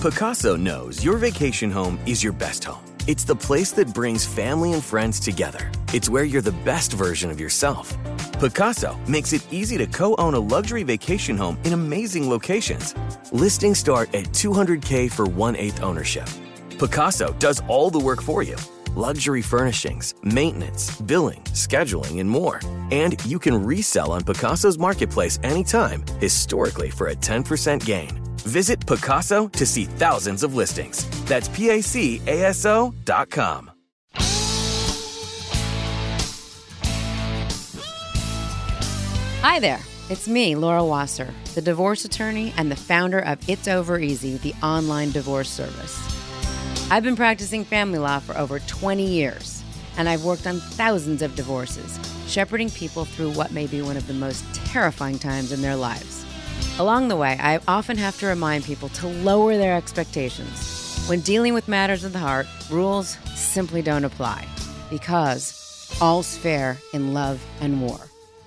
Pacaso knows your vacation home is your best home. It's the place that brings family and friends together. It's where you're the best version of yourself. Pacaso makes it easy to co own a luxury vacation home in amazing locations. Listings start at 200K for one eighth ownership. Pacaso does all the work for you luxury furnishings, maintenance, billing, scheduling, and more. And you can resell on Pacaso's marketplace anytime, historically for a 10% gain. Visit Pacaso to see thousands of listings. That's P A C A S O dot com. Hi there. It's me, Laura Wasser, the divorce attorney and the founder of It's Over Easy, the online divorce service. I've been practicing family law for over 20 years, and I've worked on thousands of divorces, shepherding people through what may be one of the most terrifying times in their lives. Along the way, I often have to remind people to lower their expectations. When dealing with matters of the heart, rules simply don't apply because all's fair in love and war.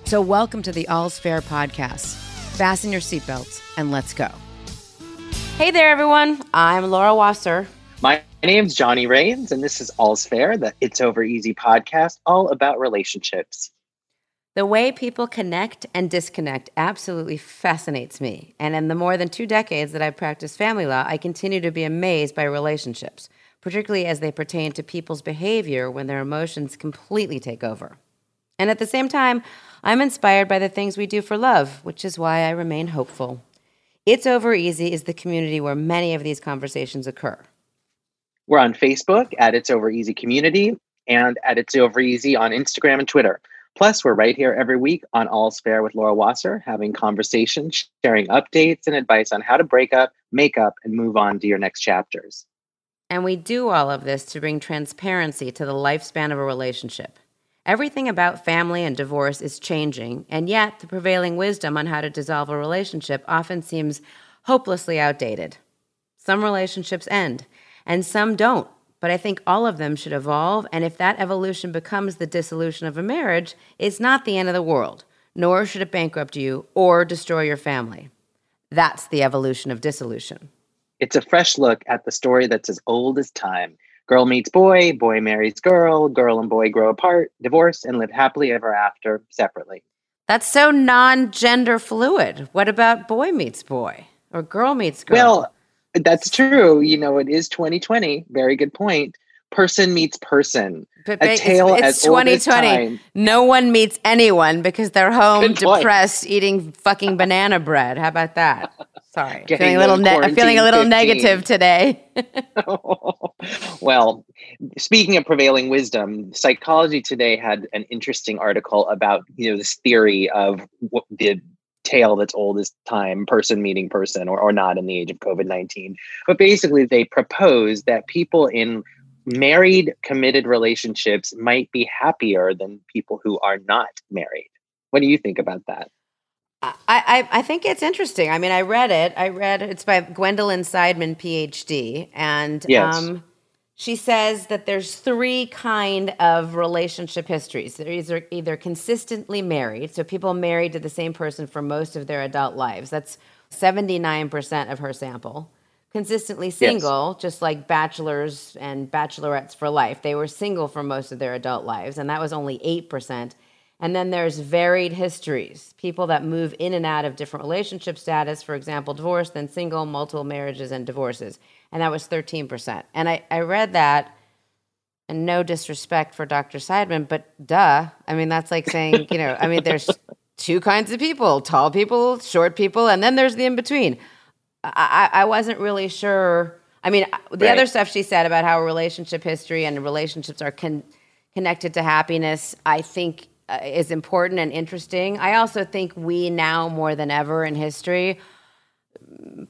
So, welcome to the All's Fair podcast. Fasten your seatbelts and let's go. Hey there, everyone. I'm Laura Wasser. My name's Johnny Rains, and this is All's Fair, the It's Over Easy podcast, all about relationships. The way people connect and disconnect absolutely fascinates me. And in the more than two decades that I've practiced family law, I continue to be amazed by relationships, particularly as they pertain to people's behavior when their emotions completely take over. And at the same time, I'm inspired by the things we do for love, which is why I remain hopeful. It's Over Easy is the community where many of these conversations occur. We're on Facebook at It's Over Easy Community and at It's Over Easy on Instagram and Twitter. Plus, we're right here every week on All's Fair with Laura Wasser, having conversations, sharing updates and advice on how to break up, make up, and move on to your next chapters. And we do all of this to bring transparency to the lifespan of a relationship. Everything about family and divorce is changing, and yet the prevailing wisdom on how to dissolve a relationship often seems hopelessly outdated. Some relationships end, and some don't, but I think all of them should evolve, and if that evolution becomes the dissolution of a marriage, it's not the end of the world, nor should it bankrupt you or destroy your family. That's the evolution of dissolution. It's a fresh look at the story that's as old as time. Girl meets boy, boy marries girl, girl and boy grow apart, divorce, and live happily ever after separately. That's so non gender fluid. What about boy meets boy or girl meets girl? Well, that's true. You know, it is 2020. Very good point. Person meets person. But a it's, tale it's as old as 2020. time. No one meets anyone because they're home depressed eating fucking banana bread. How about that? Sorry. Feeling a little ne- I'm feeling a little 15. negative today. well, speaking of prevailing wisdom, Psychology Today had an interesting article about you know this theory of what the tale that's old as time, person meeting person, or, or not in the age of COVID nineteen. But basically, they propose that people in married, committed relationships might be happier than people who are not married. What do you think about that? I, I, I think it's interesting. I mean, I read it. I read it's by Gwendolyn Seidman, PhD, and Yes. um, she says that there's three kind of relationship histories. They're either either consistently married, so people married to the same person for most of their adult lives. That's 79% of her sample. Consistently single, just like bachelors and bachelorettes for life. They were single for most of their adult lives, and that was only 8%. And then there's varied histories, people that move in and out of different relationship status, for example, divorce, then single, multiple marriages, and divorces. And that was 13%. And I, I read that, and no disrespect for Dr. Seidman, but duh. I mean, that's like saying, you know, I mean, there's two kinds of people tall people, short people, and then there's the in between. I, I wasn't really sure. I mean, the right. other stuff she said about how relationship history and relationships are con- connected to happiness, I think uh, is important and interesting. I also think we now more than ever in history,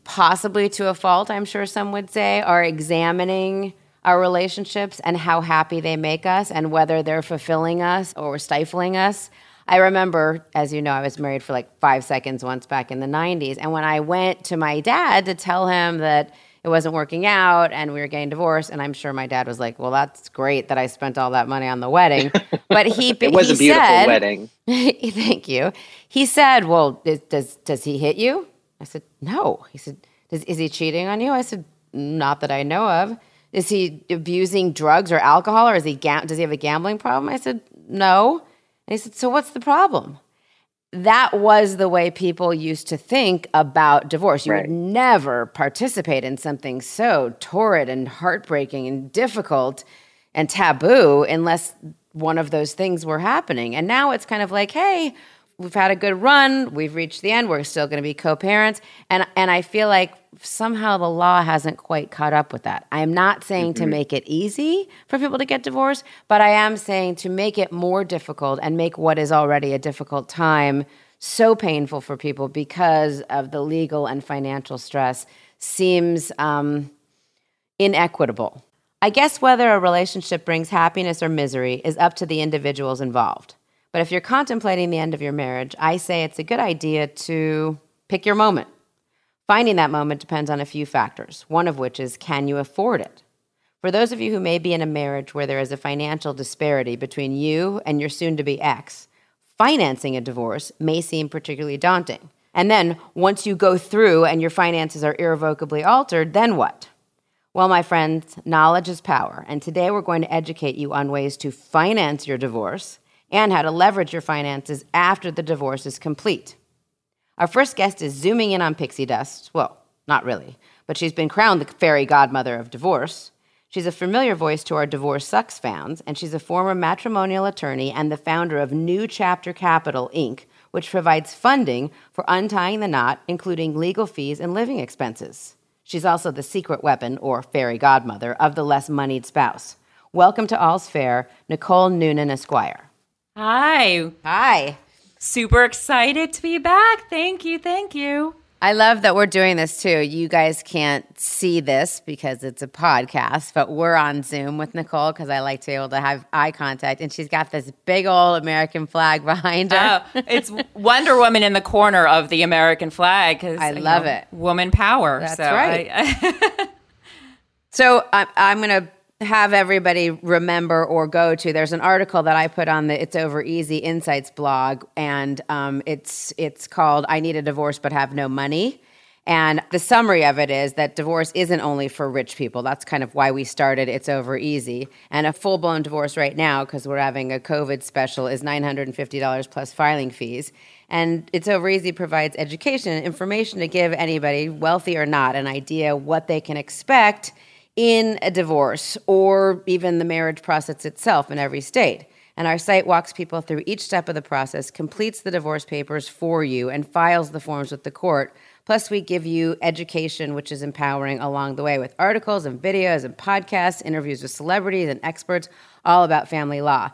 possibly to a fault, I'm sure some would say, are examining our relationships and how happy they make us and whether they're fulfilling us or stifling us. I remember, as you know, I was married for like five seconds once back in the 90s. And when I went to my dad to tell him that it wasn't working out and we were getting divorced, and I'm sure my dad was like, Well, that's great that I spent all that money on the wedding. But he, it was he a beautiful said, wedding. thank you. He said, Well, does, does he hit you? I said, No. He said, Is he cheating on you? I said, Not that I know of. Is he abusing drugs or alcohol or is he ga- does he have a gambling problem? I said, No. And he said, So what's the problem? That was the way people used to think about divorce. You right. would never participate in something so torrid and heartbreaking and difficult and taboo unless one of those things were happening. And now it's kind of like, hey, we've had a good run. We've reached the end. We're still going to be co-parents, and and I feel like somehow the law hasn't quite caught up with that. I am not saying mm-hmm. to make it easy for people to get divorced, but I am saying to make it more difficult and make what is already a difficult time so painful for people because of the legal and financial stress seems um, inequitable. I guess whether a relationship brings happiness or misery is up to the individuals involved. But if you're contemplating the end of your marriage, I say it's a good idea to pick your moment. Finding that moment depends on a few factors, one of which is can you afford it? For those of you who may be in a marriage where there is a financial disparity between you and your soon to be ex, financing a divorce may seem particularly daunting. And then once you go through and your finances are irrevocably altered, then what? Well, my friends, knowledge is power. And today we're going to educate you on ways to finance your divorce and how to leverage your finances after the divorce is complete. Our first guest is zooming in on pixie dust. Well, not really, but she's been crowned the fairy godmother of divorce. She's a familiar voice to our Divorce Sucks fans, and she's a former matrimonial attorney and the founder of New Chapter Capital, Inc., which provides funding for untying the knot, including legal fees and living expenses. She's also the secret weapon, or fairy godmother, of the less moneyed spouse. Welcome to All's Fair, Nicole Noonan Esquire. Hi. Hi. Super excited to be back. Thank you. Thank you. I love that we're doing this too. You guys can't see this because it's a podcast, but we're on Zoom with Nicole because I like to be able to have eye contact. And she's got this big old American flag behind her. Oh, it's Wonder Woman in the corner of the American flag because I love know, it. Woman power. That's so right. I, so I'm, I'm going to have everybody remember or go to. There's an article that I put on the It's Over Easy Insights blog, and um, it's it's called "I Need a Divorce but Have No Money." And the summary of it is that divorce isn't only for rich people. That's kind of why we started It's Over Easy. And a full blown divorce right now, because we're having a COVID special, is $950 plus filing fees. And It's Over Easy provides education and information to give anybody, wealthy or not, an idea what they can expect in a divorce or even the marriage process itself in every state. And our site walks people through each step of the process, completes the divorce papers for you, and files the forms with the court. Plus, we give you education, which is empowering along the way with articles and videos and podcasts, interviews with celebrities and experts all about family law.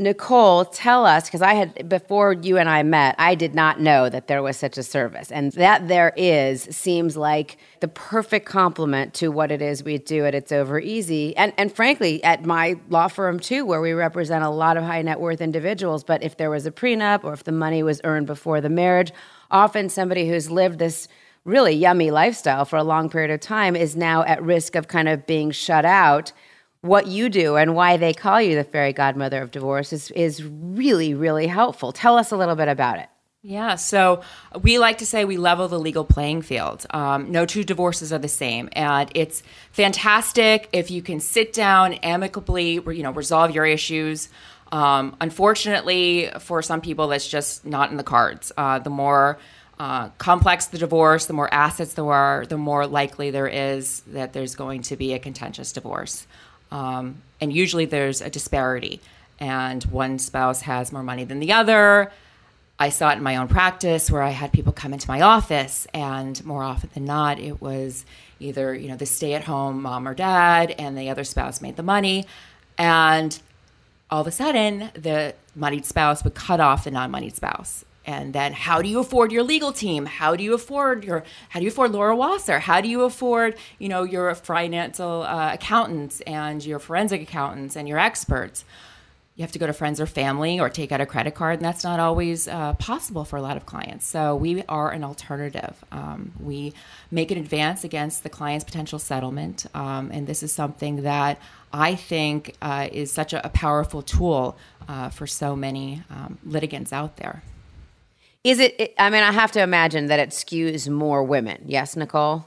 Nicole, tell us, because I had, before you and I met, I did not know that there was such a service. And that there is seems like the perfect complement to what it is we do at It's Over Easy. And, and frankly, at my law firm too, where we represent a lot of high net worth individuals. But if there was a prenup or if the money was earned before the marriage, often somebody who's lived this really yummy lifestyle for a long period of time is now at risk of kind of being shut out what you do and why they call you the fairy godmother of divorce is, is really, really helpful. Tell us a little bit about it. Yeah, so we like to say we level the legal playing field. Um, no two divorces are the same, and it's fantastic if you can sit down amicably, you know, resolve your issues Um, unfortunately, for some people, that's just not in the cards. Uh, the more uh, complex the divorce, the more assets there are, the more likely there is that there's going to be a contentious divorce. Um, and usually there's a disparity, and one spouse has more money than the other. I saw it in my own practice where I had people come into my office, and more often than not, it was either you know the stay-at-home mom or dad, and the other spouse made the money, and all of a sudden the moneyed spouse would cut off the non-moneyed spouse and then how do you afford your legal team how do you afford your how do you afford laura wasser how do you afford you know your financial uh, accountants and your forensic accountants and your experts you have to go to friends or family or take out a credit card, and that's not always uh, possible for a lot of clients. So we are an alternative. Um, we make an advance against the client's potential settlement, um, and this is something that I think uh, is such a, a powerful tool uh, for so many um, litigants out there. Is it? I mean, I have to imagine that it skews more women. Yes, Nicole.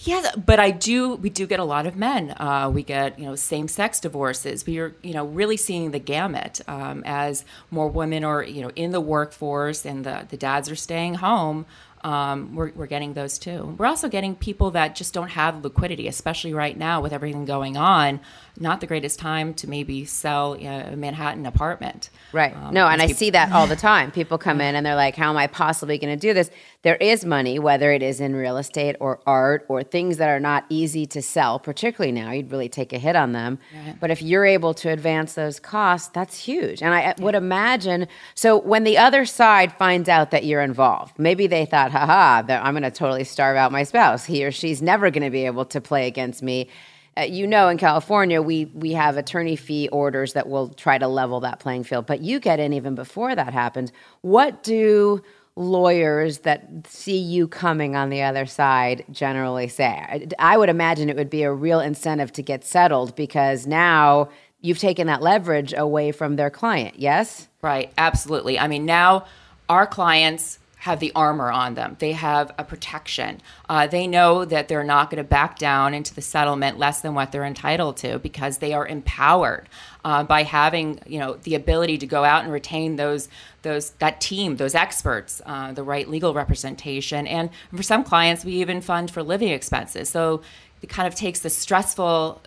Yeah, but I do. We do get a lot of men. Uh, we get you know same sex divorces. We are you know really seeing the gamut um, as more women are you know in the workforce and the the dads are staying home um, we're, we're getting those too. We're also getting people that just don't have liquidity, especially right now with everything going on. Not the greatest time to maybe sell you know, a Manhattan apartment. Right. Um, no, and I see that all the time. People come in and they're like, how am I possibly going to do this? There is money, whether it is in real estate or art or things that are not easy to sell, particularly now. You'd really take a hit on them. Right. But if you're able to advance those costs, that's huge. And I yeah. would imagine so when the other side finds out that you're involved, maybe they thought, haha, I'm going to totally starve out my spouse. He or she's never going to be able to play against me. Uh, you know, in California, we we have attorney fee orders that will try to level that playing field. But you get in even before that happens. What do lawyers that see you coming on the other side generally say? I, I would imagine it would be a real incentive to get settled because now you've taken that leverage away from their client. Yes. Right. Absolutely. I mean, now our clients have the armor on them. They have a protection. Uh, they know that they're not going to back down into the settlement less than what they're entitled to because they are empowered uh, by having you know the ability to go out and retain those those that team, those experts, uh, the right legal representation, and for some clients, we even fund for living expenses. So it kind of takes the stressful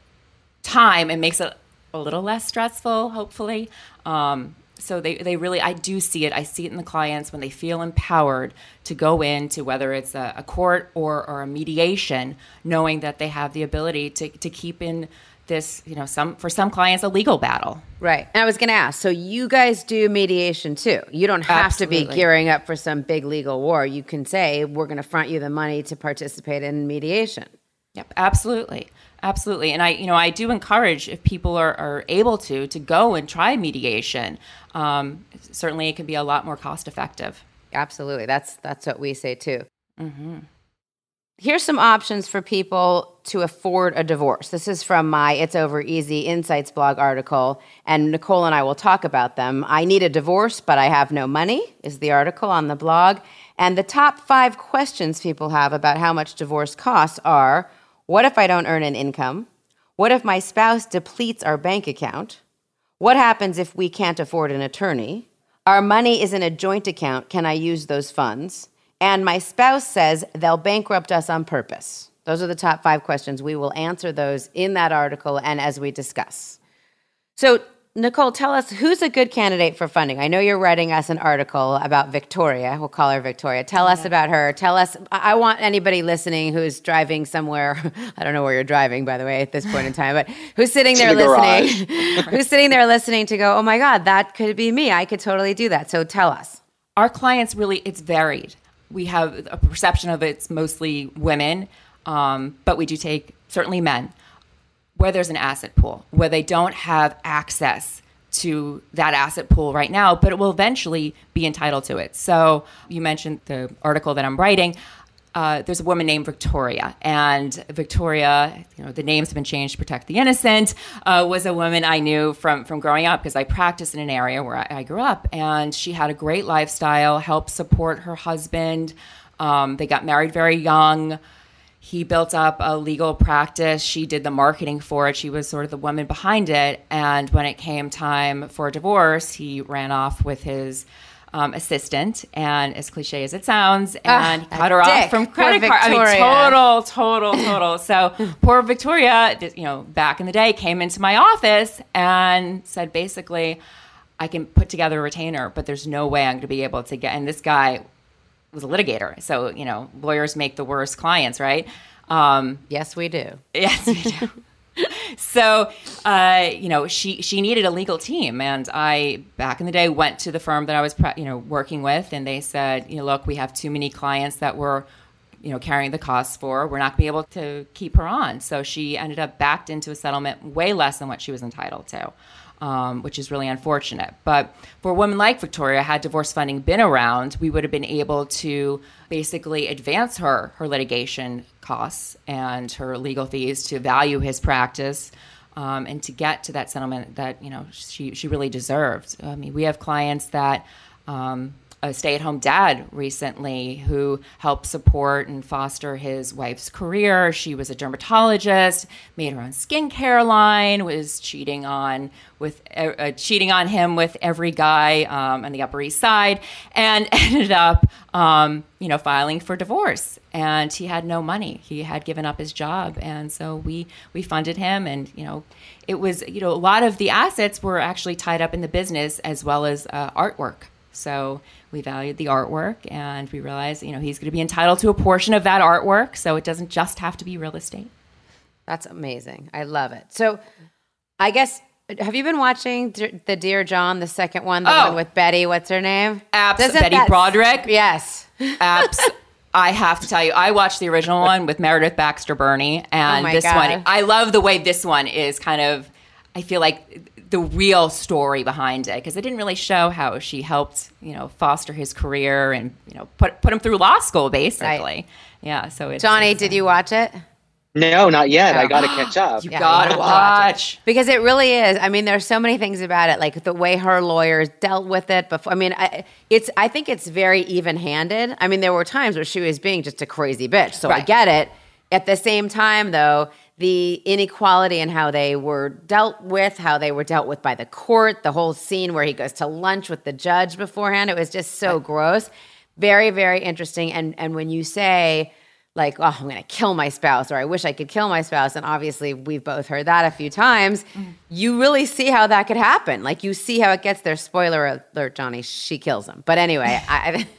time and makes it a little less stressful, hopefully. Um, so they, they really i do see it. I see it in the clients when they feel empowered to go into whether it's a, a court or, or a mediation knowing that they have the ability to, to keep in this you know some for some clients a legal battle. Right. And i was going to ask so you guys do mediation too? You don't have Absolutely. to be gearing up for some big legal war. You can say we're going to front you the money to participate in mediation. Yep absolutely. Absolutely. And i you know i do encourage if people are, are able to to go and try mediation um, certainly it can be a lot more cost effective. Absolutely. That's that's what we say too. Mm-hmm. Here's some options for people to afford a divorce. This is from my It's Over Easy Insights blog article, and Nicole and I will talk about them. I need a divorce, but I have no money, is the article on the blog. And the top five questions people have about how much divorce costs are What if I don't earn an income? What if my spouse depletes our bank account? What happens if we can't afford an attorney? Our money is in a joint account. Can I use those funds? And my spouse says they'll bankrupt us on purpose. Those are the top five questions. We will answer those in that article and as we discuss. So, Nicole, tell us who's a good candidate for funding. I know you're writing us an article about Victoria. We'll call her Victoria. Tell us about her. Tell us. I want anybody listening who's driving somewhere. I don't know where you're driving, by the way, at this point in time, but who's sitting there the listening? who's sitting there listening to go, oh my God, that could be me. I could totally do that. So tell us. Our clients really, it's varied. We have a perception of it's mostly women, um, but we do take certainly men where there's an asset pool, where they don't have access to that asset pool right now, but it will eventually be entitled to it. So you mentioned the article that I'm writing. Uh, there's a woman named Victoria, and Victoria, you know, the names have been changed to protect the innocent. Uh, was a woman I knew from from growing up because I practiced in an area where I, I, grew up, and she had a great lifestyle, helped support her husband. Um, they got married very young he built up a legal practice. She did the marketing for it. She was sort of the woman behind it. And when it came time for a divorce, he ran off with his um, assistant, and as cliche as it sounds, and Ah, cut her dick. off from credit card. I mean, total, total, total. So poor Victoria, you know, back in the day, came into my office and said basically, I can put together a retainer, but there's no way I'm going to be able to get. And this guy was a litigator, so you know, lawyers make the worst clients, right? Um, Yes, we do. Yes, we do. so, uh, you know, she she needed a legal team, and I back in the day went to the firm that I was, you know, working with, and they said, you know, look, we have too many clients that we're, you know, carrying the costs for. We're not going to be able to keep her on. So she ended up backed into a settlement way less than what she was entitled to. Um, which is really unfortunate. But for a woman like Victoria, had divorce funding been around, we would have been able to basically advance her her litigation costs and her legal fees to value his practice um, and to get to that settlement that you know she she really deserved. I mean, we have clients that. Um, a stay-at-home dad recently who helped support and foster his wife's career. She was a dermatologist, made her own skincare line, was cheating on with uh, cheating on him with every guy um, on the Upper East Side, and ended up, um, you know, filing for divorce. And he had no money. He had given up his job, and so we we funded him. And you know, it was you know a lot of the assets were actually tied up in the business as well as uh, artwork. So we valued the artwork and we realized, you know, he's going to be entitled to a portion of that artwork. So it doesn't just have to be real estate. That's amazing. I love it. So, I guess have you been watching the Dirty John, the second one, the Oh. one with Betty? What's her name? Abs- Doesn't Betty that- Broderick? Yes. Apps. I have to tell you, I watched the original one with Meredith Baxter Birney, and Oh this God. one, I love the way this one is kind of. I feel like the real story behind it because it didn't really show how she helped, you know, foster his career and you know put put him through law school basically. Right. Yeah. So it's Johnny, it's, did uh, you watch it? No, not yet. I got to catch up. You Yeah, gotta watch watch. Because it really is. I mean, there's so many things about it, like the way her lawyers dealt with it. Before, I mean, I, it's. I think it's very even-handed. I mean, there were times where she was being just a crazy bitch, so I get it. At the same time, though, the inequality in how they were dealt with, how they were dealt with by the court, the whole scene where he goes to lunch with the judge beforehand, it was just so gross. Very, very interesting. And and when you say like, oh, I'm going to kill my spouse, or I wish I could kill my spouse. And obviously, we've both heard that a few times. Mm. You really see how that could happen. Like, you see how it gets there. Spoiler alert, Johnny, she kills him. But anyway, I.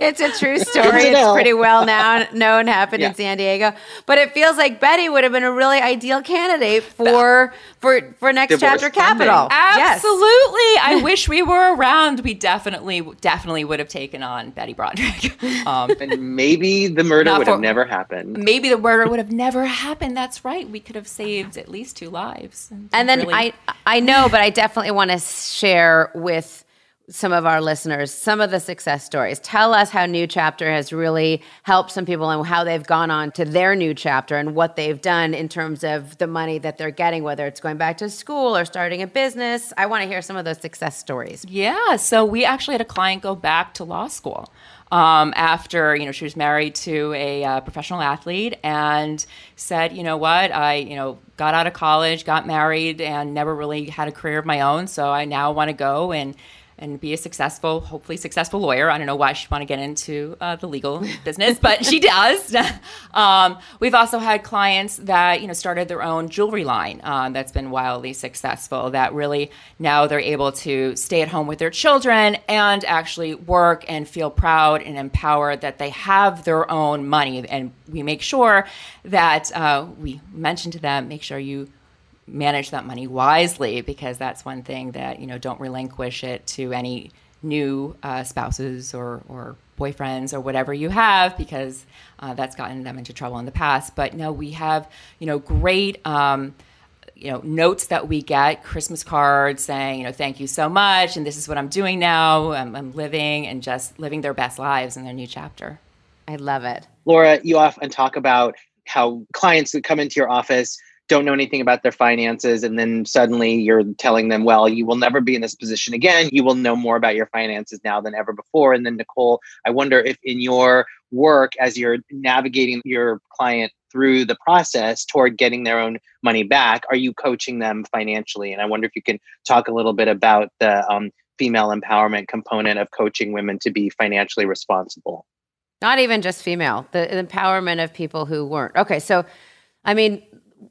it's a true story. It's pretty well known, known happened Yeah. in San Diego. But it feels like Betty would have been a really ideal candidate for for for next Divorce chapter funding. capital. Yes. Absolutely. I wish we were around. We definitely, definitely would have taken on Betty Broderick. Um, And maybe the murder would for- have never happened. maybe the murder would have never happened. That's right. We could have saved at least two lives. And then really- I I know, but I definitely want to share with some of our listeners some of the success stories. Tell us how New Chapter has really helped some people and how they've gone on to their new chapter and what they've done in terms of the money that they're getting, whether it's going back to school or starting a business. I want to hear some of those success stories. Yeah. So we actually had a client go back to law school um, after you know she was married to a uh, professional athlete and said, you know what, I you know got out of college, got married, and never really had a career of my own. So I now want to go and and be a successful, hopefully successful lawyer. I don't know why she'd want to get into uh, the legal business, but she does. um, we've also had clients that you know started their own jewelry line um, that's been wildly successful. That really now they're able to stay at home with their children and actually work and feel proud and empowered that they have their own money. And we make sure that uh, we mention to them, make sure you manage that money wisely because that's one thing that you know don't relinquish it to any new uh, spouses or or boyfriends or whatever you have because uh, that's gotten them into trouble in the past. But no we have you know great um, you know notes that we get christmas cards saying you know thank you so much and this is what i'm doing now. I'm, I'm living and just living their best lives in their new chapter. I love it. Laura, you often talk about how clients that come into your office don't know anything about their finances and then suddenly you're telling them well you will never be in this position again. You will know more about your finances now than ever before. And then nicole i wonder if in your work as you're navigating your client through the process toward getting their own money back are you coaching them financially? And i wonder if you can talk a little bit about the um, female empowerment component of coaching women to be financially responsible. Not even just female the empowerment of people who weren't. Okay so i mean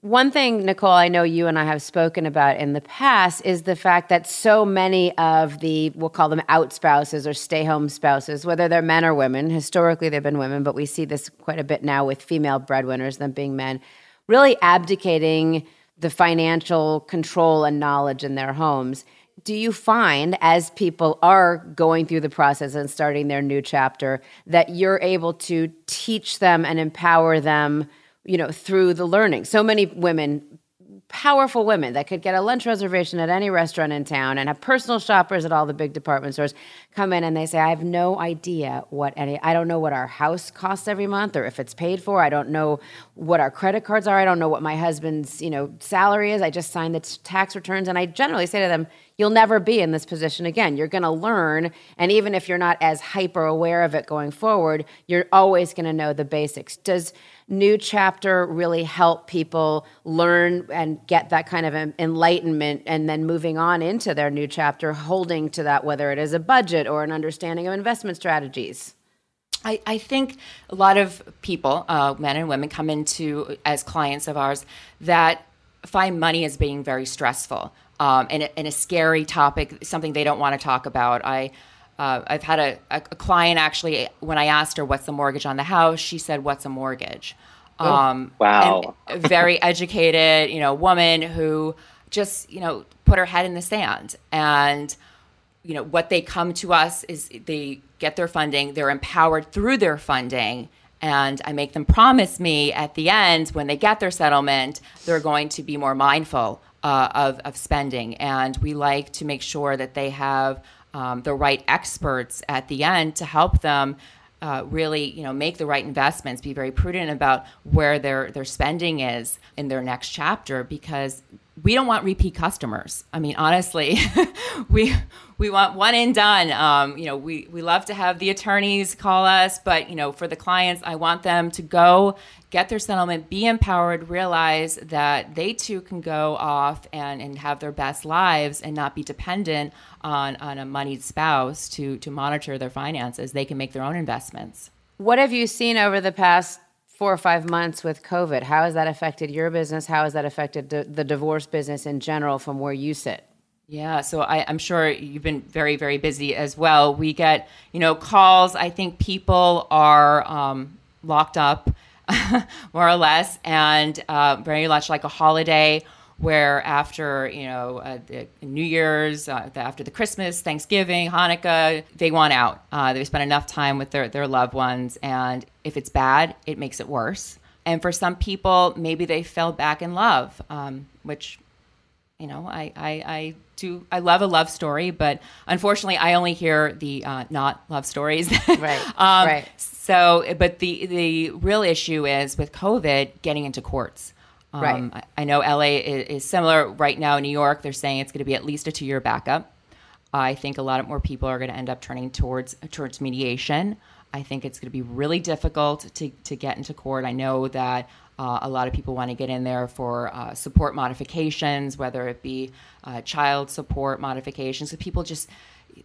one thing, Nicole, I know you and I have spoken about in the past is the fact that so many of the, we'll call them out spouses or stay home spouses, whether they're men or women, historically they've been women, but we see this quite a bit now with female breadwinners, them being men, really abdicating the financial control and knowledge in their homes. Do you find, as people are going through the process and starting their new chapter, that you're able to teach them and empower them? You know, through the learning. So many women, powerful women that could get a lunch reservation at any restaurant in town and have personal shoppers at all the big department stores come in and they say, I have no idea what any, I don't know what our house costs every month or if it's paid for. I don't know what our credit cards are. I don't know what my husband's, you know, salary is. I just signed the t- tax returns. And I generally say to them, you'll never be in this position again. You're going to learn. And even if you're not as hyper aware of it going forward, you're always going to know the basics. Does, new chapter really help people learn and get that kind of enlightenment and then moving on into their new chapter holding to that whether it is a budget or an understanding of investment strategies I, I think a lot of people, uh, men and women, come into as clients of ours that find money as being very stressful um, and, and a scary topic, something they don't want to talk about. I uh, I've had a, a, client actually, when I asked her what's the mortgage on the house, she said, What's a mortgage? Oh, um, wow. very educated, you know, woman who just, you know, put her head in the sand. And, you know, what they come to us is they get their funding, they're empowered through their funding. And I make them promise me at the end, when they get their settlement, they're going to be more mindful uh, of, of spending. And we like to make sure that they have um, the right experts at the end to help them uh, really, you know, make the right investments, be very prudent about where their their spending is in their next chapter, because we don't want repeat customers. I mean, honestly, we we want one and done. Um, you know, we we love to have the attorneys call us, but you know, for the clients, I want them to go get their settlement, be empowered, realize that they too can go off and, and have their best lives and not be dependent on, on a moneyed spouse to, to monitor their finances. They can make their own investments. What have you seen over the past four or five months with COVID? How has that affected your business? How has that affected the divorce business in general from where you sit? Yeah, so I, am sure you've been very, very busy as well. We get, you know, calls. I think people are um, locked up more or less, and uh, very much like a holiday where after you know uh, the New Year's, uh, after the Christmas, Thanksgiving, Hanukkah, they want out. Uh, they spend enough time with their their loved ones, and if it's bad, it makes it worse. And for some people, maybe they fell back in love, um, which you know I, I I do I love a love story, but unfortunately, I only hear the uh, not love stories. right. um, right. So, but the the real issue is with COVID getting into courts. Um, right. I, I, know LA is, is, similar right now. In New York, they're saying it's going to be at least a two year backup. I think a lot of more people are going to end up turning towards towards mediation. I think it's going to be really difficult to, to get into court. I know that uh, a lot of people want to get in there for uh, support modifications, whether it be uh, child support modifications. So people just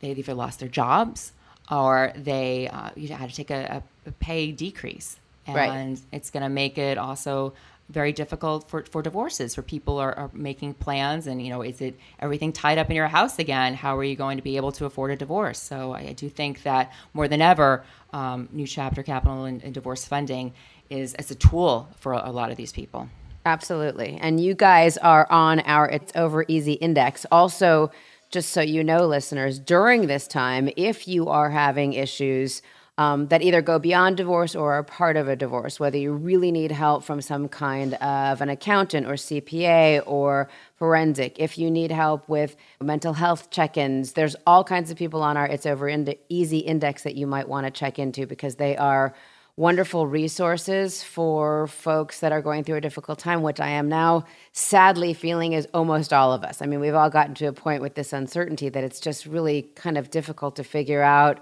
they either lost their jobs or they uh, you had to take a, a pay decrease, and right. it's going to make it also very difficult for, for divorces for people are, are, making plans and you know is it everything tied up in your house again? How are you going to be able to afford a divorce? So i, I do think that more than ever um, new chapter capital and, and, divorce funding is as a tool for a, a lot of these people. Absolutely. And you guys are on our it's over easy index. Also just so you know, listeners, during this time, if you are having issues um, that either go beyond divorce or are part of a divorce, whether you really need help from some kind of an accountant or CPA or forensic, if you need help with mental health check ins, there's all kinds of people on our It's Over Easy Index that you might want to check into because they are wonderful resources for folks that are going through a difficult time, which I am now sadly feeling is almost all of us. I mean, we've all gotten to a point with this uncertainty that it's just really kind of difficult to figure out.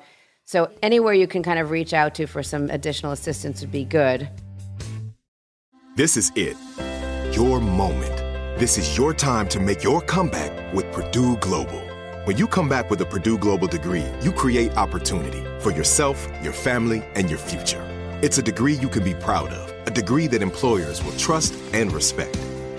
So, anywhere you can kind of reach out to for some additional assistance would be good. This is it. Your moment. This is your time to make your comeback with Purdue Global. When you come back with a Purdue Global degree, you create opportunity for yourself, your family, and your future. It's a degree you can be proud of, a degree that employers will trust and respect.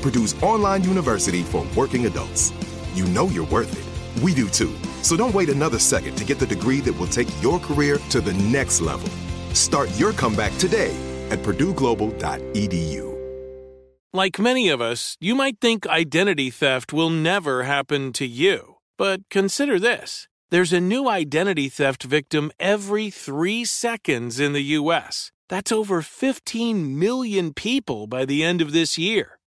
Purdue's online university for working adults. You know you're worth it. We do too. So don't wait another second to get the degree that will take your career to the next level. Start your comeback today at purdueglobal.edu. Like many of us, you might think identity theft will never happen to you. But consider this there's a new identity theft victim every three seconds in the U.S. That's over 15 million people by the end of this year,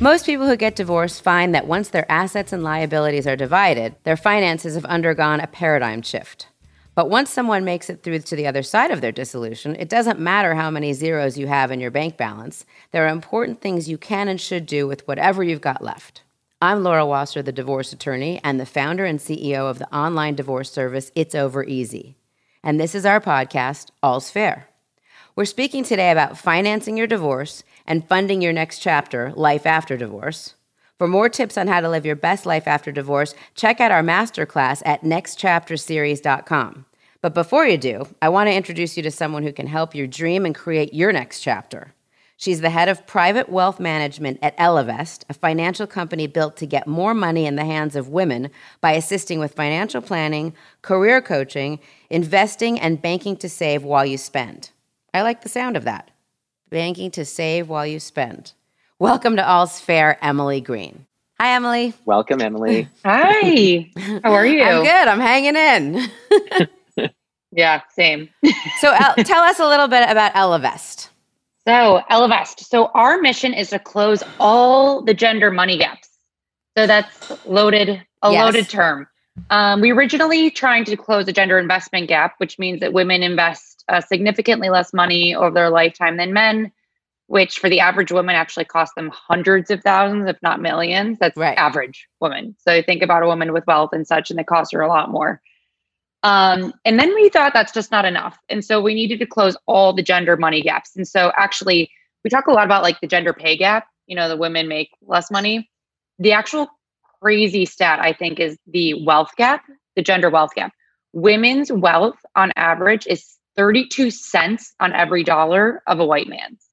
Most people who get divorced find that once their assets and liabilities are divided, their finances have undergone a paradigm shift. But once someone makes it through to the other side of their dissolution, it doesn't matter how many zeros you have in your bank balance. There are important things you can and should do with whatever you've got left. I'm Laura Wasser, the divorce attorney and the founder and CEO of the online divorce service It's Over Easy. And this is our podcast, All's Fair. We're speaking today about financing your divorce and funding your next chapter, Life After Divorce. For more tips on how to live your best life after divorce, check out our masterclass at nextchapterseries.com. But before you do, I want to introduce you to someone who can help you dream and create your next chapter. She's the head of private wealth management at Ellevest, a financial company built to get more money in the hands of women by assisting with financial planning, career coaching, investing, and banking to save while you spend. I like the sound of that. Banking to save while you spend. Welcome to All's Fair, Emily Green. Hi, Emily. Welcome, Emily. Hi. How are you? I'm good. I'm hanging in. yeah, same. so, El- tell us a little bit about Ellevest. So, Ellevest. So, our mission is to close all the gender money gaps. So that's loaded, a yes. loaded term. Um, we originally trying to close the gender investment gap, which means that women invest uh, significantly less money over their lifetime than men, which for the average woman actually costs them hundreds of thousands, if not millions. That's right. average woman. So think about a woman with wealth and such, and it costs her a lot more. Um, and then we thought that's just not enough. And so we needed to close all the gender money gaps. And so actually, we talk a lot about like the gender pay gap. You know, the women make less money. The actual crazy stat, I think, is the wealth gap, the gender wealth gap. Women's wealth on average is 32 cents on every dollar of a white man's.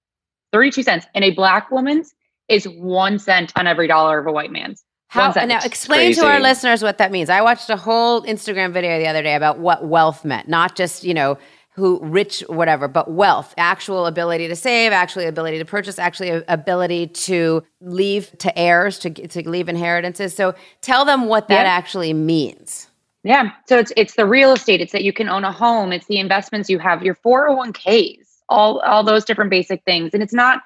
32 cents. And a black woman's is one cent on every dollar of a white man's. How now explain to our listeners what that means. I watched a whole Instagram video the other day about what wealth meant, not just, you know, who rich whatever but wealth actual ability to save actually ability to purchase actually ability to leave to heirs to, to leave inheritances so tell them what that yeah. actually means yeah so it's it's the real estate it's that you can own a home it's the investments you have your 401ks all all those different basic things and it's not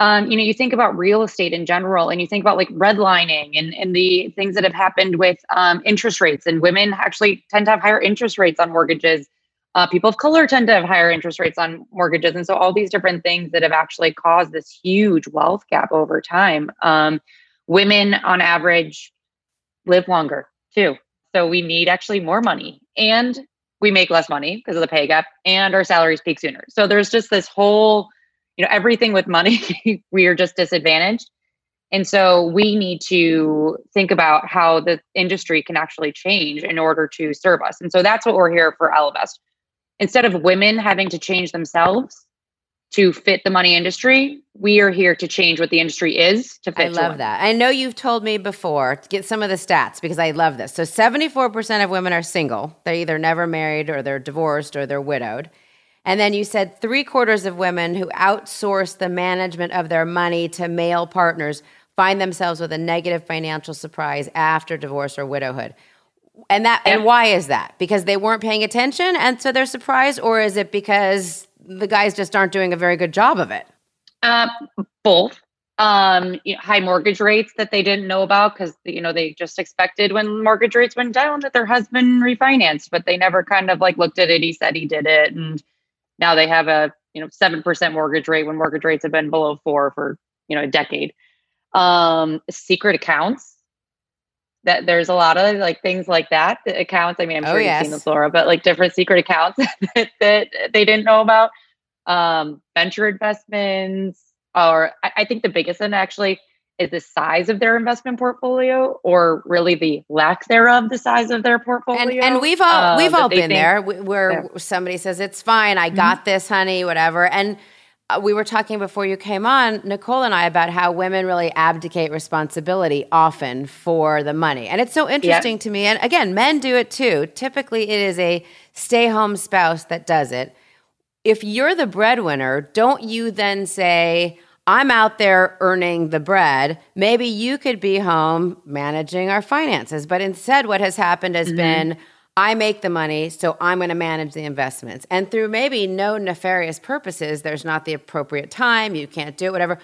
um, you know, you think about real estate in general, and you think about like redlining and, and the things that have happened with um, interest rates. And women actually tend to have higher interest rates on mortgages uh, people of color tend to have higher interest rates on mortgages. And so, all these different things that have actually caused this huge wealth gap over time. Um, women, on average, live longer too. So, we need actually more money and we make less money because of the pay gap and our salaries peak sooner. So, there's just this whole, you know, everything with money, we are just disadvantaged. And so we need to think about how the industry can actually change in order to serve us. And so that's what we're here for Ellevest instead of women having to change themselves to fit the money industry, we are here to change what the industry is to fit. I love that. I know you've told me before to get some of the stats because I love this. So 74% of women are single. They're either never married or they're divorced or they're widowed. And then you said three quarters of women who outsource the management of their money to male partners find themselves with a negative financial surprise after divorce or widowhood. And that and why is that? Because they weren't paying attention and so they're surprised or is it because the guys just aren't doing a very good job of it? Uh, both. Um, you know, high mortgage rates that they didn't know about because you know they just expected when mortgage rates went down that their husband refinanced, but they never kind of like looked at it. He said he did it, and now they have a you know seven percent mortgage rate when mortgage rates have been below four for you know a decade. Um, secret accounts that there's a lot of like things like that accounts. I mean, I'm oh, sure oh, yes. you've seen this, Laura, but like different secret accounts that, that they didn't know about. Um, venture investments, or I, I think the biggest one actually is the size of their investment portfolio, or really the lack thereof, the size of their portfolio. And, and we've all uh, we've all been there, where yeah. somebody says it's fine, I mm-hmm. got this, honey, whatever, and we were talking before you came on, Nicole and I, about how women really abdicate responsibility often for the money. And it's so interesting yep. to me. And again, men do it too. Typically, it is a stay home spouse that does it. If you're the breadwinner, don't you then say, I'm out there earning the bread. Maybe you could be home managing our finances. But instead, what has happened has mm-hmm. been, I make the money, so I'm going to manage the investments. And through maybe no nefarious purposes, there's not the appropriate time, you can't do it, whatever.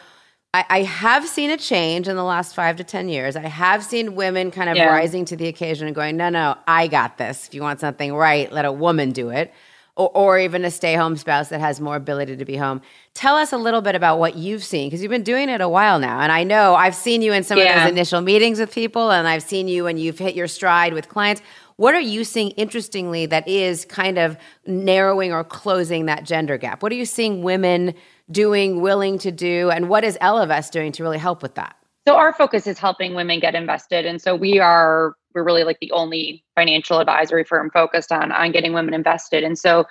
I, I have seen a change in the last five to 10 years. I have seen women kind of yeah. rising to the occasion and going, no, no, I got this. If you want something right, let a woman do it. Or, or even a stay home spouse that has more ability to be home. Tell us a little bit about what you've seen because you've been doing it a while now. And I know I've seen you in some yeah. of those initial meetings with people, and I've seen you when you've hit your stride with clients. What are you seeing interestingly that is kind of narrowing or closing that gender gap? What are you seeing women doing, willing to do, and what is Ellevest doing to really help with that? So our focus is helping women get invested, and so we are we're really like the only financial advisory firm focused on on getting women invested. And so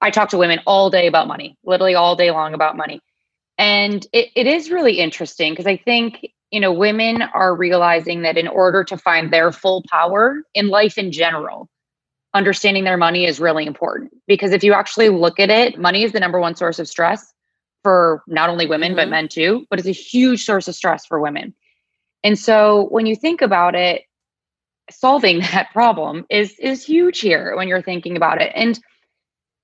I talk to women all day about money, literally all day long about money. And it, it is really interesting because I think you know, women are realizing that in order to find their full power in life in general, understanding their money is really important. Because if you actually look at it, money is the number one source of stress for not only women, mm-hmm. but men too, but it's a huge source of stress for women. And so when you think about it, solving that problem is is huge here when you're thinking about it. And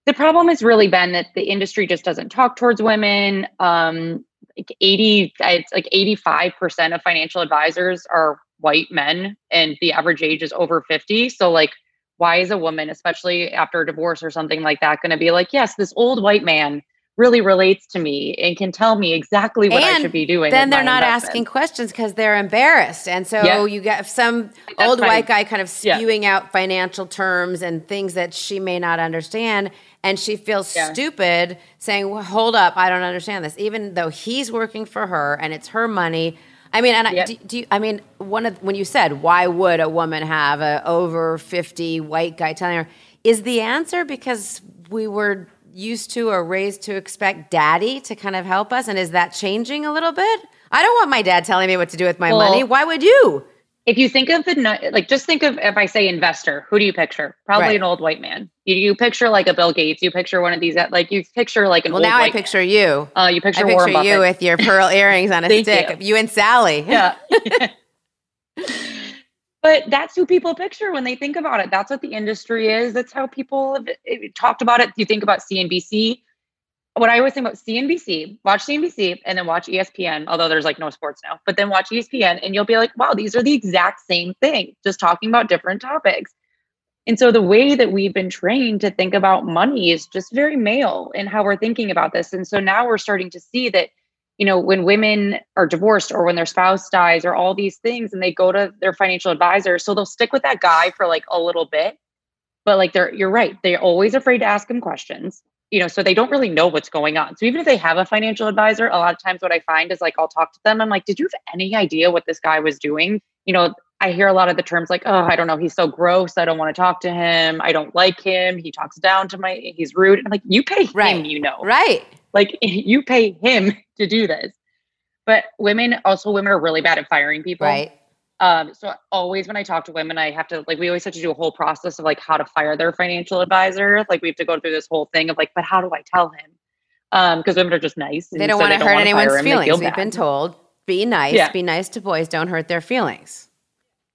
the problem has really been that the industry just doesn't talk towards women. Um, like 80 it's like 85% of financial advisors are white men and the average age is over 50 so like why is a woman especially after a divorce or something like that going to be like yes this old white man really relates to me and can tell me exactly what and I should be doing. Then they're not asking questions because they're embarrassed. And so yeah. you get some That's old white guy kind of spewing yeah. out financial terms and things that she may not understand and she feels yeah. stupid saying, well, "Hold up, I don't understand this," even though he's working for her and it's her money. I mean, and yep. I, do, do you, I mean, one of when you said, "Why would a woman have a over fifty white guy telling her?" Is the answer because we were used to or raised to expect daddy to kind of help us? And is that changing a little bit? I don't want my dad telling me what to do with my well, money. Why would you? If you think of the like, just think of if I say investor, who do you picture? Probably right. an old white man. You, you picture like a Bill Gates. You picture one of these. Like you picture like an. Well, now I picture man. you. Uh, you picture. I picture you with your pearl earrings on a stick. You. you and Sally. Yeah. but that's who people picture when they think about it. That's what the industry is. That's how people have eh, talked about it. You think about CNBC. What I always think about CNBC, watch CNBC and then watch ESPN, although there's like no sports now, but then watch ESPN and you'll be like, wow, these are the exact same thing, just talking about different topics. And so the way that we've been trained to think about money is just very male in how we're thinking about this. And so now we're starting to see that you know, when women are divorced or when their spouse dies or all these things and they go to their financial advisor. So they'll stick with that guy for like a little bit. But like they're you're right. They're always afraid to ask him questions. You know, so they don't really know what's going on. So even if they have a financial advisor, a lot of times what I find is like I'll talk to them. I'm like, did you have any idea what this guy was doing? You know, I hear a lot of the terms like, oh, I don't know, he's so gross. I don't want to talk to him. I don't like him. He talks down to my he's rude. I'm like, you pay right. him, you know. Right. Like you pay him to do this. But women, also women are really bad at firing people. Right. Um, so always when I talk to women, I have to like we always have to do a whole process of like how to fire their financial advisor. Like we have to go through this whole thing of like, but how do I tell him? Um, because women are just nice. They don't so want to hurt anyone's feelings. Feel We've been told be nice, yeah. be nice to boys, don't hurt their feelings.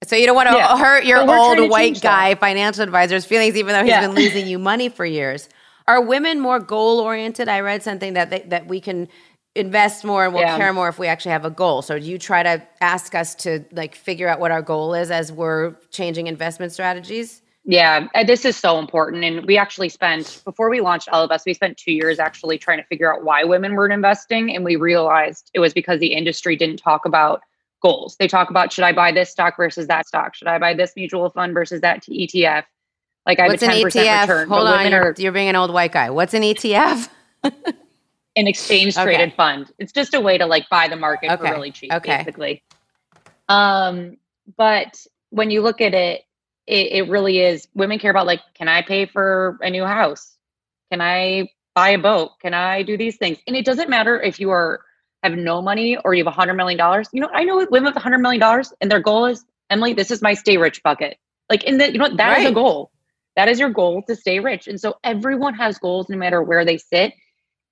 So you don't want to yeah. hurt your old white guy that. financial advisor's feelings, even though he's yeah. been losing you money for years. Are women more goal oriented? I read something that they, that we can invest more and we'll yeah. care more if we actually have a goal. So do you try to ask us to like figure out what our goal is as we're changing investment strategies? Yeah, this is so important. And we actually spent, before we launched Ellevest, we spent two years actually trying to figure out why women weren't investing. And we realized it was because the industry didn't talk about goals. They talk about should I buy this stock versus that stock? Should I buy this mutual fund versus that ETF? Like I What's have a 10% ETF? return. Hold on, you're, are, you're being an old white guy. What's an ETF? an exchange traded okay. fund. It's just a way to like buy the market okay. for really cheap, okay. basically. Um, but when you look at it, it, it really is women care about like, can I pay for a new house? Can I buy a boat? Can I do these things? And it doesn't matter if you are have no money or you have a hundred million dollars. You know, I know women with a hundred million dollars and their goal is, Emily, this is my stay rich bucket. Like in the, you know, that right. is a goal. That is your goal to stay rich. And so everyone has goals no matter where they sit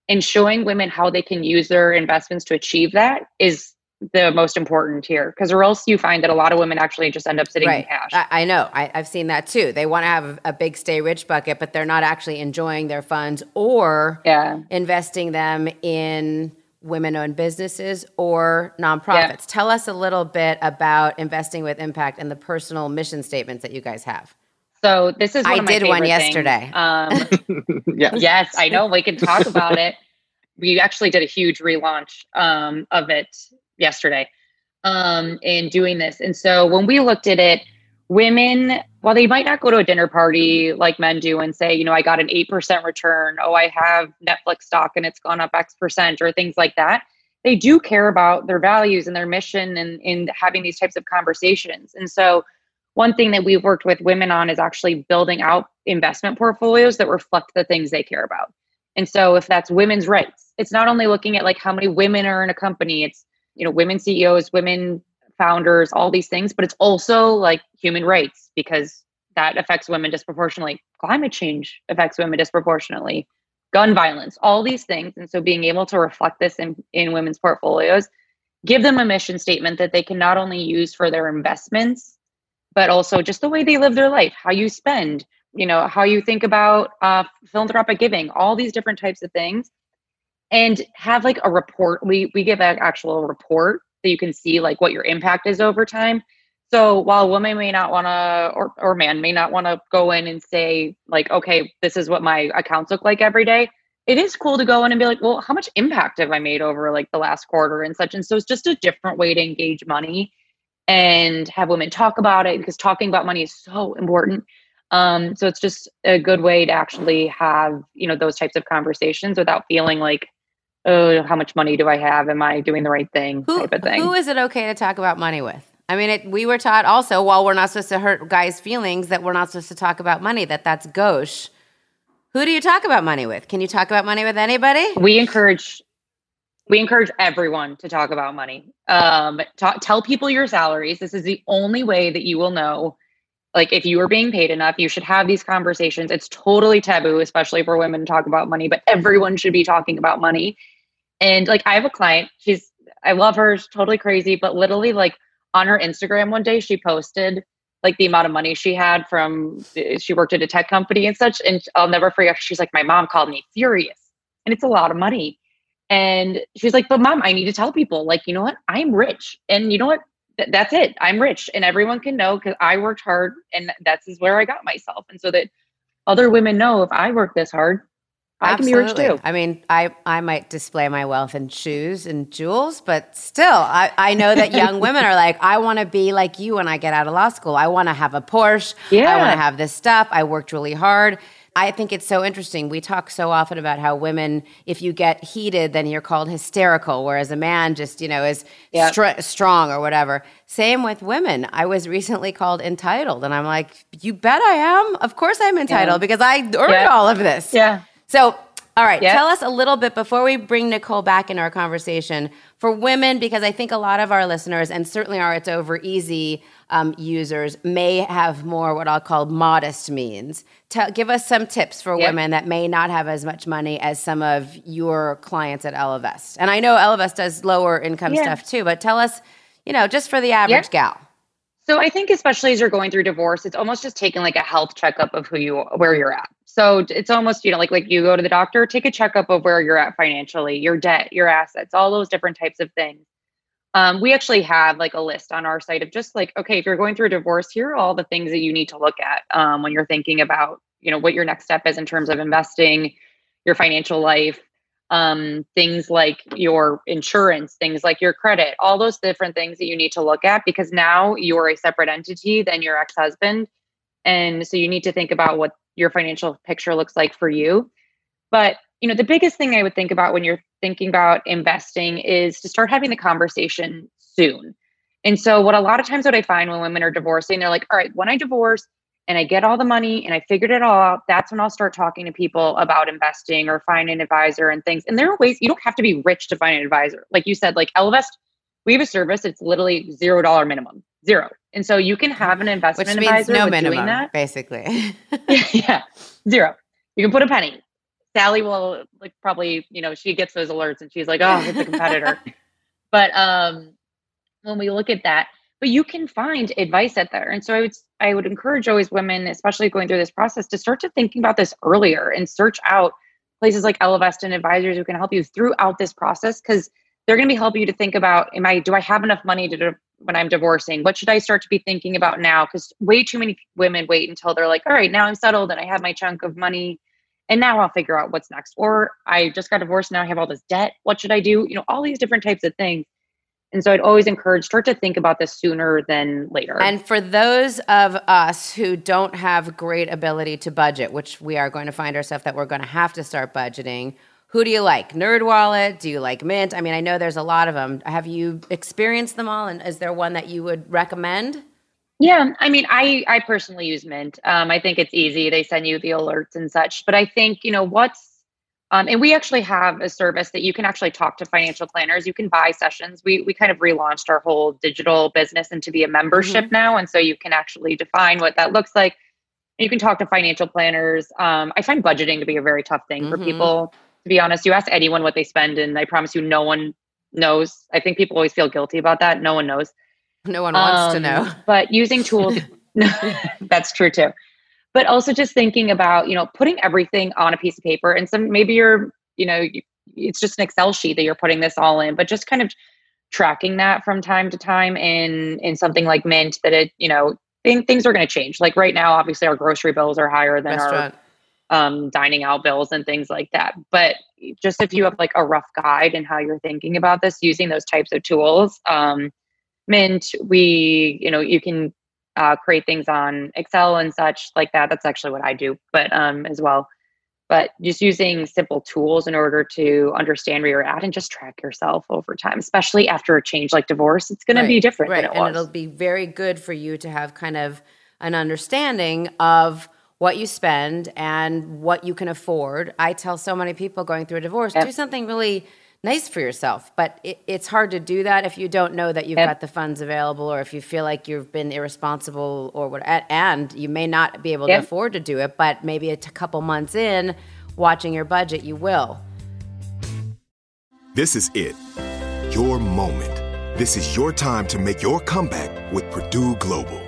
and showing women how they can use their investments to achieve that is the most important here because or else you find that a lot of women actually just end up sitting right. in cash i, I know I, have seen that too they want to have a big stay rich bucket but they're not actually enjoying their funds or yeah. investing them in women owned businesses or nonprofits yeah. tell us a little bit about investing with impact and the personal mission statements that you guys have so this is I did one yesterday. Um, yes. yes, I know. We can talk about it. We actually did a huge relaunch um, of it yesterday um, in doing this. And so when we looked at it, women, while they might not go to a dinner party like men do and say, you know, I got an 8% return, oh, I have Netflix stock and it's gone up X percent or things like that, they do care about their values and their mission and in having these types of conversations. And so one thing that we've worked with women on is actually building out investment portfolios that reflect the things they care about. And so if that's women's rights, it's not only looking at like how many women are in a company, it's you know women CEOs, women founders, all these things, but it's also like human rights because that affects women disproportionately. Climate change affects women disproportionately. Gun violence, all these things. And so being able to reflect this in, in women's portfolios, give them a mission statement that they can not only use for their investments, but also just the way they live their life, how you spend, you know, how you think about uh, philanthropic giving, all these different types of things, and have like a report. We we give an actual report that you can see like what your impact is over time. So while a woman may not want to, or or man may not want to go in and say like, okay, this is what my accounts look like every day. It is cool to go in and be like, well, how much impact have I made over like the last quarter and such? And so it's just a different way to engage money and have women talk about it because talking about money is so important. Um, so it's just a good way to actually have you know those types of conversations without feeling like, oh, how much money do I have? Am I doing the right thing? Who, type of thing. Who is it okay to talk about money with? I mean, it, we were taught also while we're not supposed to hurt guys' feelings that we're not supposed to talk about money. That that's gauche. Who do you talk about money with? Can you talk about money with anybody? We encourage we encourage everyone to talk about money. Um, ta- tell people your salaries. This is the only way that you will know. Like, if you are being paid enough, you should have these conversations. It's totally taboo, especially for women to talk about money, but everyone should be talking about money. And like, I have a client, she's, I love her, she's totally crazy, but literally, like, on her Instagram one day, she posted like the amount of money she had from she worked at a tech company and such. And I'll never forget. She's like, my mom called me furious, and it's a lot of money. And she's like, but mom, I need to tell people, like, you know what? I'm rich, and you know what? Th- that's it. I'm rich, and everyone can know because I worked hard, and that's is where I got myself, and so that other women know if I work this hard, I Absolutely. can be rich too. I mean, I, I might display my wealth in shoes and jewels, but still, I, I know that young women are like, I want to be like you when I get out of law school. I want to have a Porsche. Yeah. I want to have this stuff. I worked really hard. I think it's so interesting. We talk so often about how women, if you get heated, then you're called hysterical, whereas a man just, you know, is yep. str- strong or whatever. Same with women. I was recently called entitled, and I'm like, you bet I am. Of course I'm entitled yeah. because I earned yeah. all of this. Yeah. So, all right, yep. tell us a little bit before we bring Nicole back in our conversation for women, because I think a lot of our listeners, and certainly our It's Over Easy um, users, may have more what I'll call modest means. Tell, give us some tips for yep. women that may not have as much money as some of your clients at Ellevest. And I know Ellevest does lower income yeah. stuff too, but tell us, you know, just for the average yep. gal. So I think especially as you're going through divorce, it's almost just taking like a health checkup of who you where you're at. So it's almost, you know, like like you go to the doctor, take a checkup of where you're at financially, your debt, your assets, all those different types of things. Um, we actually have like a list on our site of just like, okay, if you're going through a divorce, here are all the things that you need to look at um, when you're thinking about, you know, what your next step is in terms of investing, your financial life, um, things like your insurance, things like your credit, all those different things that you need to look at because now you're a separate entity than your ex husband. And so you need to think about what your financial picture looks like for you. But, you know, the biggest thing I would think about when you're thinking about investing is to start having the conversation soon. And so, what a lot of times what I find when women are divorcing, they're like, all right, when I divorce, and I get all the money and I figured it all out, that's when I'll start talking to people about investing or find an advisor and things. And there are ways you don't have to be rich to find an advisor. Like you said, like Ellevest, we have a service, it's literally zero dollar minimum. Zero. And so you can have an investment Which advisor no minimum, doing that. Basically. yeah. Zero. You can put a penny. Sally will like probably, you know, she gets those alerts and she's like, oh, it's a competitor. but um when we look at that, but you can find advice out there. And so I would I would encourage always women, especially going through this process, to start to thinking about this earlier and search out places like Ellevest and advisors who can help you throughout this process because they're going to be helping you to think about am I do I have enough money to when I'm divorcing? What should I start to be thinking about now? Because way too many women wait until they're like, all right, now I'm settled and I have my chunk of money and now I'll figure out what's next. Or I just got divorced, now I have all this debt. What should I do? You know, all these different types of things. And so I'd always encourage start to think about this sooner than later. And for those of us who don't have great ability to budget, which we are going to find ourselves that we're going to have to start budgeting, who do you like? Nerd Wallet? Do you like Mint? I mean, I know there's a lot of them. Have you experienced them all? And is there one that you would recommend? Yeah, I mean, I I personally use Mint. Um, I think it's easy. They send you the alerts and such. But I think you know what's um, and we actually have a service that you can actually talk to financial planners. You can buy sessions. We we kind of relaunched our whole digital business into be a membership mm-hmm. now, and so you can actually define what that looks like. You can talk to financial planners. Um, I find budgeting to be a very tough thing mm-hmm. for people. To be honest, you ask anyone what they spend, and I promise you, no one knows. I think people always feel guilty about that. No one knows. No one wants um, to know. But using tools, that's true too but also just thinking about you know putting everything on a piece of paper and some maybe you're you know it's just an excel sheet that you're putting this all in but just kind of tracking that from time to time in in something like mint that it you know things are going to change like right now obviously our grocery bills are higher than Restaurant. our um, dining out bills and things like that but just if you have like a rough guide and how you're thinking about this using those types of tools um, mint we you know you can uh, create things on Excel and such like that. That's actually what I do, but um, as well. But just using simple tools in order to understand where you're at and just track yourself over time, especially after a change like divorce, it's going right. to be different. Right, it and was. it'll be very good for you to have kind of an understanding of what you spend and what you can afford. I tell so many people going through a divorce, yep. do something really nice for yourself. But it, it's hard to do that if you don't know that you've yep. got the funds available or if you feel like you've been irresponsible or what. And you may not be able yep. to afford to do it, but maybe a couple months in, watching your budget, you will. This is it. Your moment. This is your time to make your comeback with Purdue Global.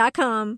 Indeed.com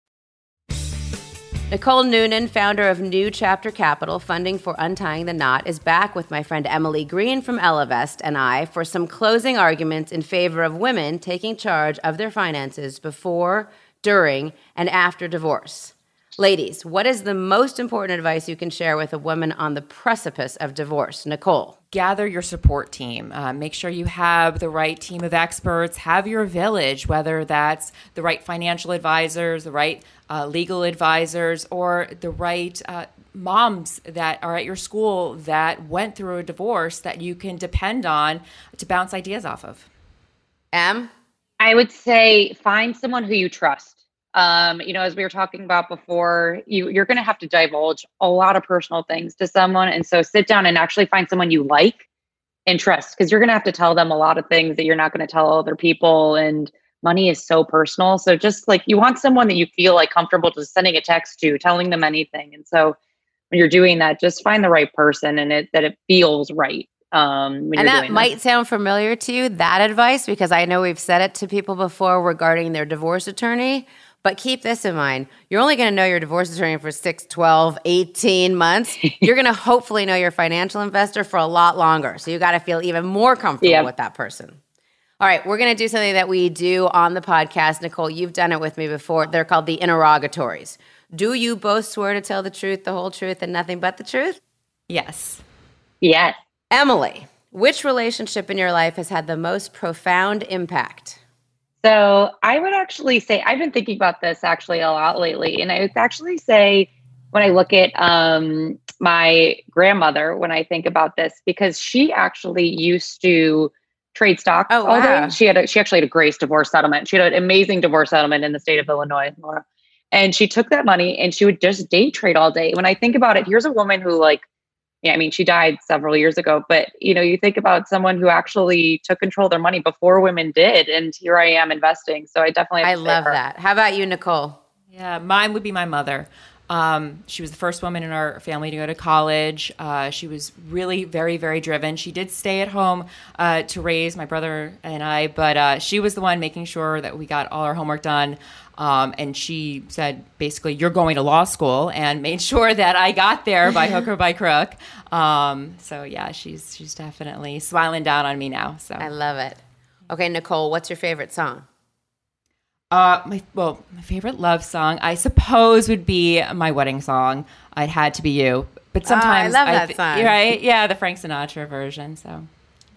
Nicole Noonan, founder of New Chapter Capital, funding for Untying the Knot, is back with my friend Emily Green from Ellevest and I for some closing arguments in favor of women taking charge of their finances before, during, and after divorce. Ladies, what is the most important advice you can share with a woman on the precipice of divorce? Nicole. Gather your support team. Uh, make sure you have the right team of experts. Have your village, whether that's the right financial advisors, the right uh, legal advisors, or the right uh, moms that are at your school that went through a divorce that you can depend on to bounce ideas off of. M? I would say find someone who you trust um, you know, as we were talking about before, you you're going to have to divulge a lot of personal things to someone, and so sit down and actually find someone you like and trust, because you're going to have to tell them a lot of things that you're not going to tell other people, and money is so personal. So just like you want someone that you feel like comfortable just sending a text to, telling them anything, and so when you're doing that, just find the right person and it that it feels right. Um, and that might that. sound familiar to you, that advice, because I know we've said it to people before regarding their divorce attorney. But keep this in mind. You're only going to know your divorce attorney for 6, 12, 18 months. You're going to hopefully know your financial investor for a lot longer. So you got to feel even more comfortable yep. with that person. All right, we're going to do something that we do on the podcast. Nicole, you've done it with me before. They're called the interrogatories. Do you both swear to tell the truth, the whole truth, and nothing but the truth? Yes. Yes. Emily, which relationship in your life has had the most profound impact? So I would actually say I've been thinking about this actually a lot lately, and I would actually say when I look at um, my grandmother, when I think about this, because she actually used to trade stocks oh, wow. She had a, she actually had a great divorce settlement. She had an amazing divorce settlement in the state of Illinois, Laura. And she took that money and she would just day trade all day. When I think about it, here's a woman who like yeah, I mean, she died several years ago, but you know, you think about someone who actually took control of their money before women did, and here I am investing. So I definitely, I love that. How about you, Nicole? Yeah, mine would be my mother. Um, she was the first woman in our family to go to college. Uh, she was really very, very driven. She did stay at home uh, to raise my brother and I, but uh, she was the one making sure that we got all our homework done. Um, and she said, basically, you're going to law school, and made sure that I got there by hook or by crook. Um, so yeah, she's she's definitely smiling down on me now. So I love it. Okay, Nicole, what's your favorite song? Uh, my well, my favorite love song, I suppose, would be my wedding song. It had to be you, but sometimes oh, I love that song. Right? Yeah, the Frank Sinatra version. So,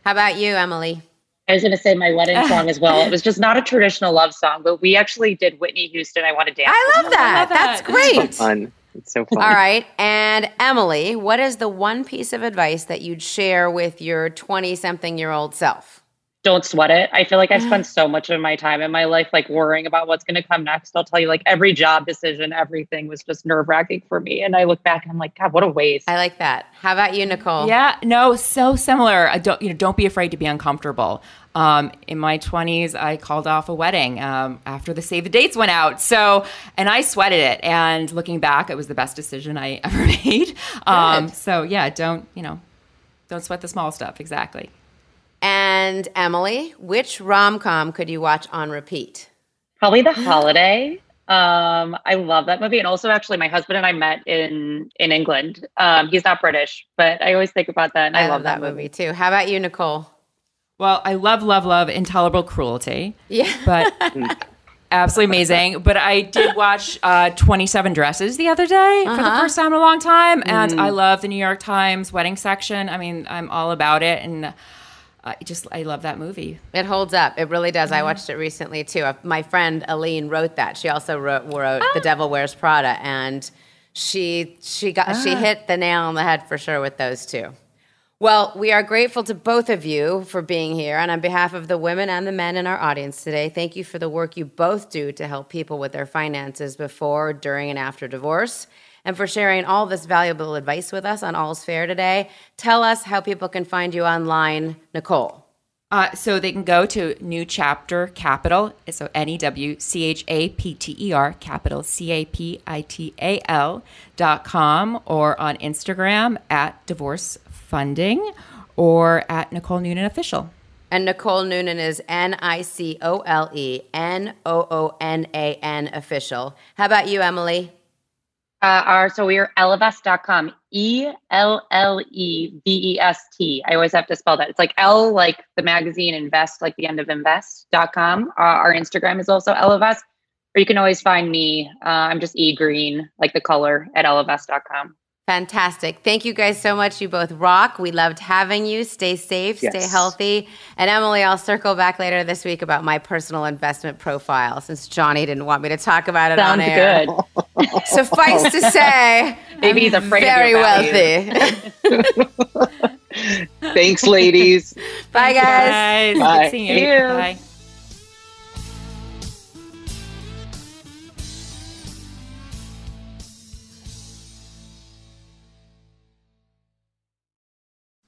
how about you, Emily? I was going to say my wedding song as well. It was just not a traditional love song, but we actually did Whitney Houston. I want to dance. I love that. I love that. That's great. So fun. It's so fun. All right. And Emily, what is the one piece of advice that you'd share with your 20 something year old self? Don't sweat it. I feel like I spent so much of my time in my life like worrying about what's going to come next. I'll tell you, like every job decision, everything was just nerve wracking for me. And I look back and I'm like, God, what a waste. I like that. How about you, Nicole? Yeah, no, so similar. I don't, you know, don't be afraid to be uncomfortable. Um, in my 20s, I called off a wedding um, after the save the dates went out. So, and I sweated it. And looking back, it was the best decision I ever made. Um, so, yeah, don't, you know, don't sweat the small stuff. Exactly. And Emily, which rom com could you watch on repeat? Probably The Holiday. Um, I love that movie, and also actually, my husband and I met in in England. Um, he's not British, but I always think about that. And I, I love that, that movie too. How about you, Nicole? Well, I love, love, love Intolerable Cruelty. Yeah, but absolutely amazing. But I did watch uh, Twenty Seven Dresses the other day uh-huh. for the uh-huh. first time in a long time, and mm. I love the New York Times wedding section. I mean, I'm all about it, and I just I love that movie. It holds up. It really does. I watched it recently too. Uh, my friend Aline wrote that. She also wrote, wrote The Devil Wears Prada, and she she got ah. she hit the nail on the head for sure with those two. Well, we are grateful to both of you for being here, and on behalf of the women and the men in our audience today, thank you for the work you both do to help people with their finances before, during, and after divorce and for sharing all this valuable advice with us on All's Fair today. Tell us how people can find you online, Nicole. Uh, so they can go to New Chapter Capital, so N E W C H A P T E R Capital C A P I T A L dot com or on Instagram at Divorce Funding or at Nicole Noonan Official. And Nicole Noonan is N I C O L E N O O N A N official. How about you, Emily? Uh, are so we are ellevest.com e l l e v e s t. I always have to spell that. It's like l like the magazine invest like the end of invest.com uh, our instagram is also ellevest or you can always find me. Uh, i'm just e green like the color at ellevest.com Fantastic. Thank you guys so much. You both rock. We loved having you. Stay safe, yes. stay healthy. And Emily, I'll circle back later this week about my personal investment profile since Johnny didn't want me to talk about it Sounds on air. good. Suffice to say, maybe he's afraid very wealthy. Thanks, ladies. Bye, guys. Bye. Bye. Good seeing you. Bye.